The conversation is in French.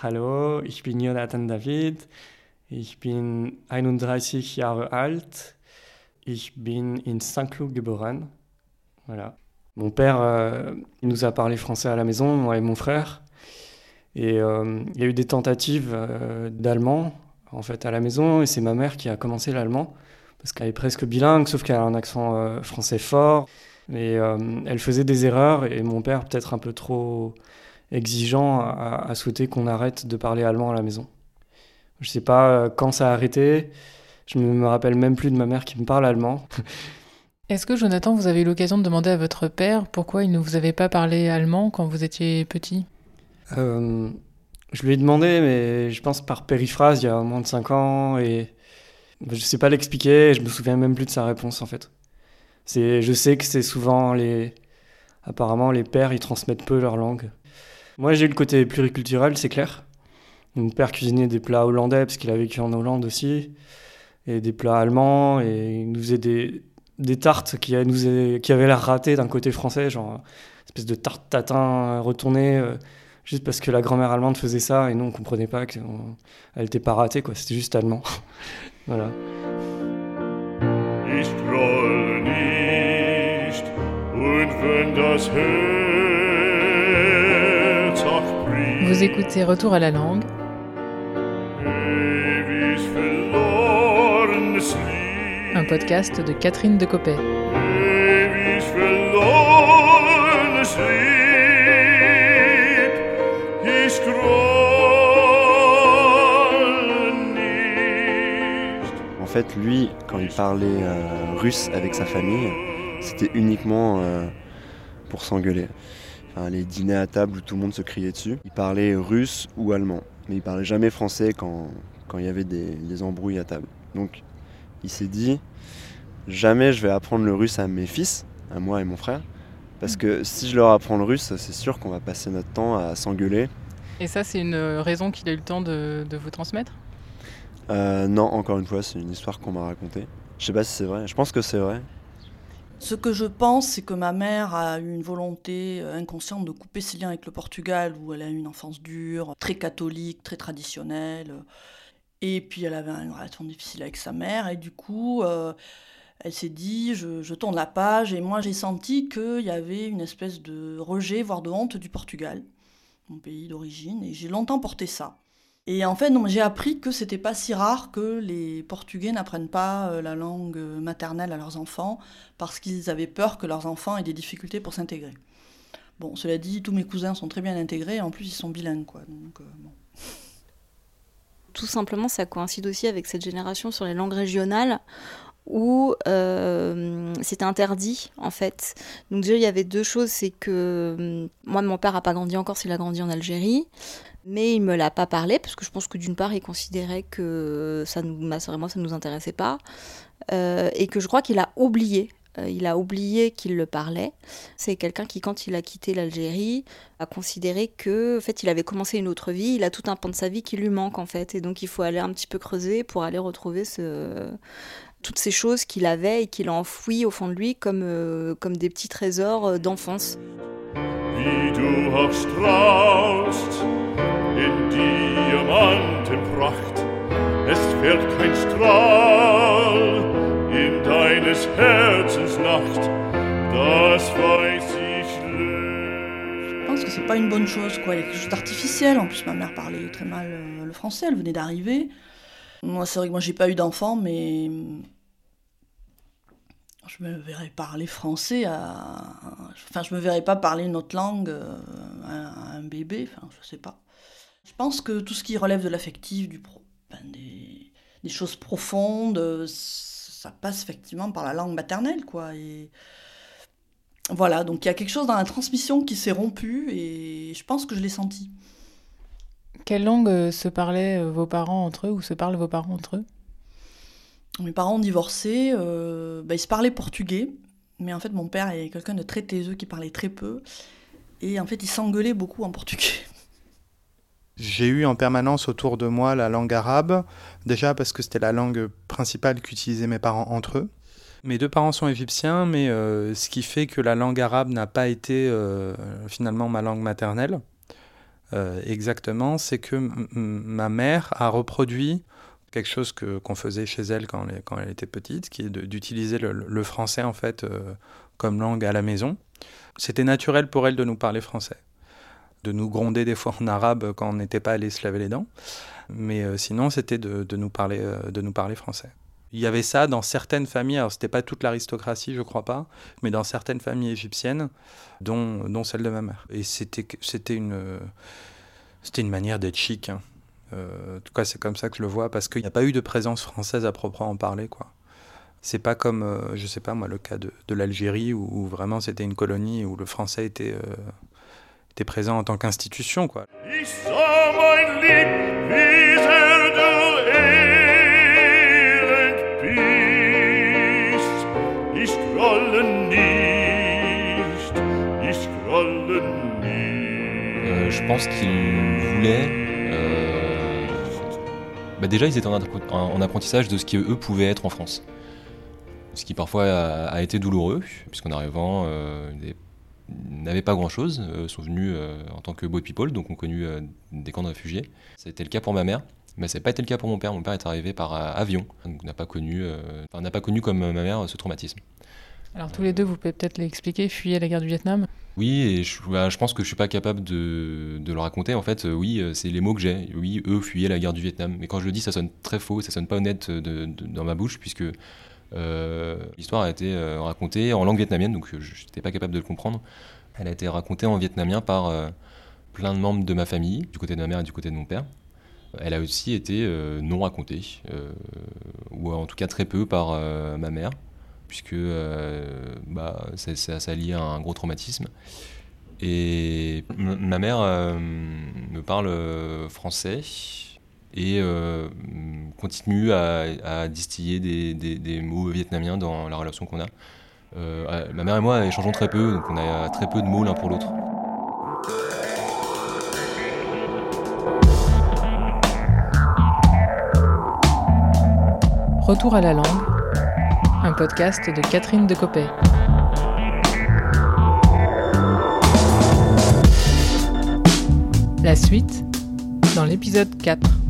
Hallo, ich bin Jonathan David. Ich bin 31 Jahre alt. Ich bin in Saint-Cloud geboren. Voilà. Mon père, euh, il nous a parlé français à la maison, moi et mon frère. Et euh, il y a eu des tentatives euh, d'allemand, en fait, à la maison. Et c'est ma mère qui a commencé l'allemand, parce qu'elle est presque bilingue, sauf qu'elle a un accent français fort. Et elle faisait des erreurs, et mon père, peut-être un peu trop exigeant, a souhaité qu'on arrête de parler allemand à la maison. Je sais pas euh, quand ça a arrêté. Je me me rappelle même plus de ma mère qui me parle allemand. Est-ce que Jonathan, vous avez eu l'occasion de demander à votre père pourquoi il ne vous avait pas parlé allemand quand vous étiez petit? Euh, je lui ai demandé, mais je pense par périphrase, il y a moins de 5 ans, et je sais pas l'expliquer, je me souviens même plus de sa réponse en fait. C'est, je sais que c'est souvent les. Apparemment, les pères, ils transmettent peu leur langue. Moi, j'ai eu le côté pluriculturel, c'est clair. Mon père cuisinait des plats hollandais, parce qu'il a vécu en Hollande aussi, et des plats allemands, et il nous faisait des, tartes qui, nous qui avaient l'air ratées d'un côté français, genre une espèce de tarte tatin retournée. euh, juste parce que la grand-mère allemande faisait ça et nous on comprenait pas qu'elle était pas ratée quoi, c'était juste allemand. voilà. Ich nicht, und wenn das Vous écoutez Retour à la langue, un podcast de Catherine Decopé. En fait, lui, quand il parlait euh, russe avec sa famille, c'était uniquement euh, pour s'engueuler. Les dîners à table où tout le monde se criait dessus. Il parlait russe ou allemand, mais il parlait jamais français quand, quand il y avait des, des embrouilles à table. Donc, il s'est dit jamais je vais apprendre le russe à mes fils, à moi et mon frère, parce que si je leur apprends le russe, c'est sûr qu'on va passer notre temps à s'engueuler. Et ça, c'est une raison qu'il a eu le temps de, de vous transmettre? Euh, non, encore une fois, c'est une histoire qu'on m'a racontée. Je sais pas si c'est vrai. Je pense que c'est vrai. Ce que je pense, c'est que ma mère a eu une volonté euh, inconsciente de couper ses liens avec le Portugal, où elle a eu une enfance dure, très catholique, très traditionnelle. Et puis elle avait une relation difficile avec sa mère, et du coup, euh, elle s'est dit, je, je tourne la page, et moi j'ai senti qu'il y avait une espèce de rejet, voire de honte du Portugal, mon pays d'origine, et j'ai longtemps porté ça. Et en fait, j'ai appris que c'était pas si rare que les Portugais n'apprennent pas euh, la langue maternelle à leurs enfants parce qu'ils avaient peur que leurs enfants aient des difficultés pour s'intégrer. Bon, cela dit, tous mes cousins sont très bien intégrés et en plus ils sont bilingues, quoi. Donc, euh, tout simplement, ça coïncide aussi avec cette génération sur les langues régionales où euh, c'était interdit en fait. Donc il y avait deux choses, c'est que euh, moi mon père a pas grandi encore, il a grandi en Algérie, mais il me l'a pas parlé parce que je pense que d'une part il considérait que ça nous, ma sœur et moi ça nous intéressait pas, euh, et que je crois qu'il a oublié. Euh, Il a oublié qu'il le parlait. C'est quelqu'un qui, quand il a quitté l'Algérie, a considéré que, en fait, il avait commencé une autre vie. Il a tout un pan de sa vie qui lui manque, en fait. Et donc, il faut aller un petit peu creuser pour aller retrouver toutes ces choses qu'il avait et qu'il a enfouies au fond de lui comme, euh, comme des petits trésors d'enfance. In Diamantenpracht. Es fällt kein Strahl in deines Herzens Nacht, das weiß ich Je pense que c'est pas une bonne chose, quoi. Il y a quelque chose d'artificiel. En plus, ma mère parlait très mal euh, le français, elle venait d'arriver. Moi, c'est vrai que moi, j'ai pas eu d'enfant, mais je me verrais parler français à. Enfin, je me verrais pas parler une autre langue euh, à un bébé, enfin, je sais pas. Je pense que tout ce qui relève de l'affectif, du pro... ben, des... des choses profondes, euh, ça passe effectivement par la langue maternelle, quoi. Et voilà, donc il y a quelque chose dans la transmission qui s'est rompu et je pense que je l'ai senti. Quelle langue euh, se parlaient euh, vos parents entre eux ou se parlent vos parents entre eux? Mes parents ont divorcé, euh, bah, ils se parlaient portugais, mais en fait mon père est quelqu'un de très taiseux qui parlait très peu et en fait il s'engueulait beaucoup en portugais. J'ai eu en permanence autour de moi la langue arabe, déjà parce que c'était la langue principale qu'utilisaient mes parents entre eux. Mes deux parents sont égyptiens, mais euh, ce qui fait que la langue arabe n'a pas été euh, finalement ma langue maternelle. euh, exactement, c'est que ma mère a reproduit quelque chose qu'on faisait chez elle quand elle, était petite, qui est d'utiliser le, le, français en fait comme langue à la maison. C'était naturel pour elle de nous parler français, de nous gronder des fois en arabe quand on n'était pas allé se laver les dents, mais euh, sinon c'était de, nous parler de nous parler français. Il y avait ça dans certaines familles, alors c'était pas toute l'aristocratie, je crois pas, mais dans certaines familles égyptiennes, dont, dont celle de ma mère. Et c'était, une, une manière d'être chic. Hein. Euh, en tout cas, c'est comme ça que je le vois, parce qu'il n'y a pas eu de présence française à proprement parler, quoi. C'est pas comme, euh, je sais pas moi, le cas de, de l'Algérie, où, vraiment c'était une colonie où le français était, euh, présent en tant qu'institution, quoi. Je pense qu'ils voulaient. Euh, bah déjà, ils étaient en, apprentissage de ce qu'eux pouvaient être en France. Ce qui parfois a, été douloureux, puisqu'en arrivant, euh, n'avaient pas grand-chose, Ils sont venus euh, en tant que boat people, donc ont connu des camps de réfugiés. Ça a été le cas pour ma mère, mais ça n'a pas été le cas pour mon père. Mon père est arrivé par avion, donc n'a pas connu, n'a pas connu comme ma mère ce traumatisme. Alors tous les deux, vous pouvez peut-être l'expliquer, fuyez la guerre du Vietnam? Oui, et je, bah, je, pense que je suis pas capable de, de le raconter. En fait, euh, oui, euh, c'est les mots que j'ai. Oui, eux fuyaient la guerre du Vietnam. Mais quand je le dis, ça sonne très faux, ça sonne pas honnête de, dans ma bouche, puisque euh, l'histoire a été racontée en langue vietnamienne, donc je n'étais pas capable de le comprendre. Elle a été racontée en vietnamien par plein de membres de ma famille, du côté de ma mère et du côté de mon père. Elle a aussi été non racontée, ou en tout cas très peu par ma mère puisque euh, bah, ça, ça, lié à un gros traumatisme. Et ma mère euh, me parle euh, français et continue à, distiller des, mots vietnamiens dans la relation qu'on a. ma mère et moi échangeons très peu, donc on a très peu de mots l'un pour l'autre. Retour à la langue un podcast de Catherine Decopé. La suite dans l'épisode 4.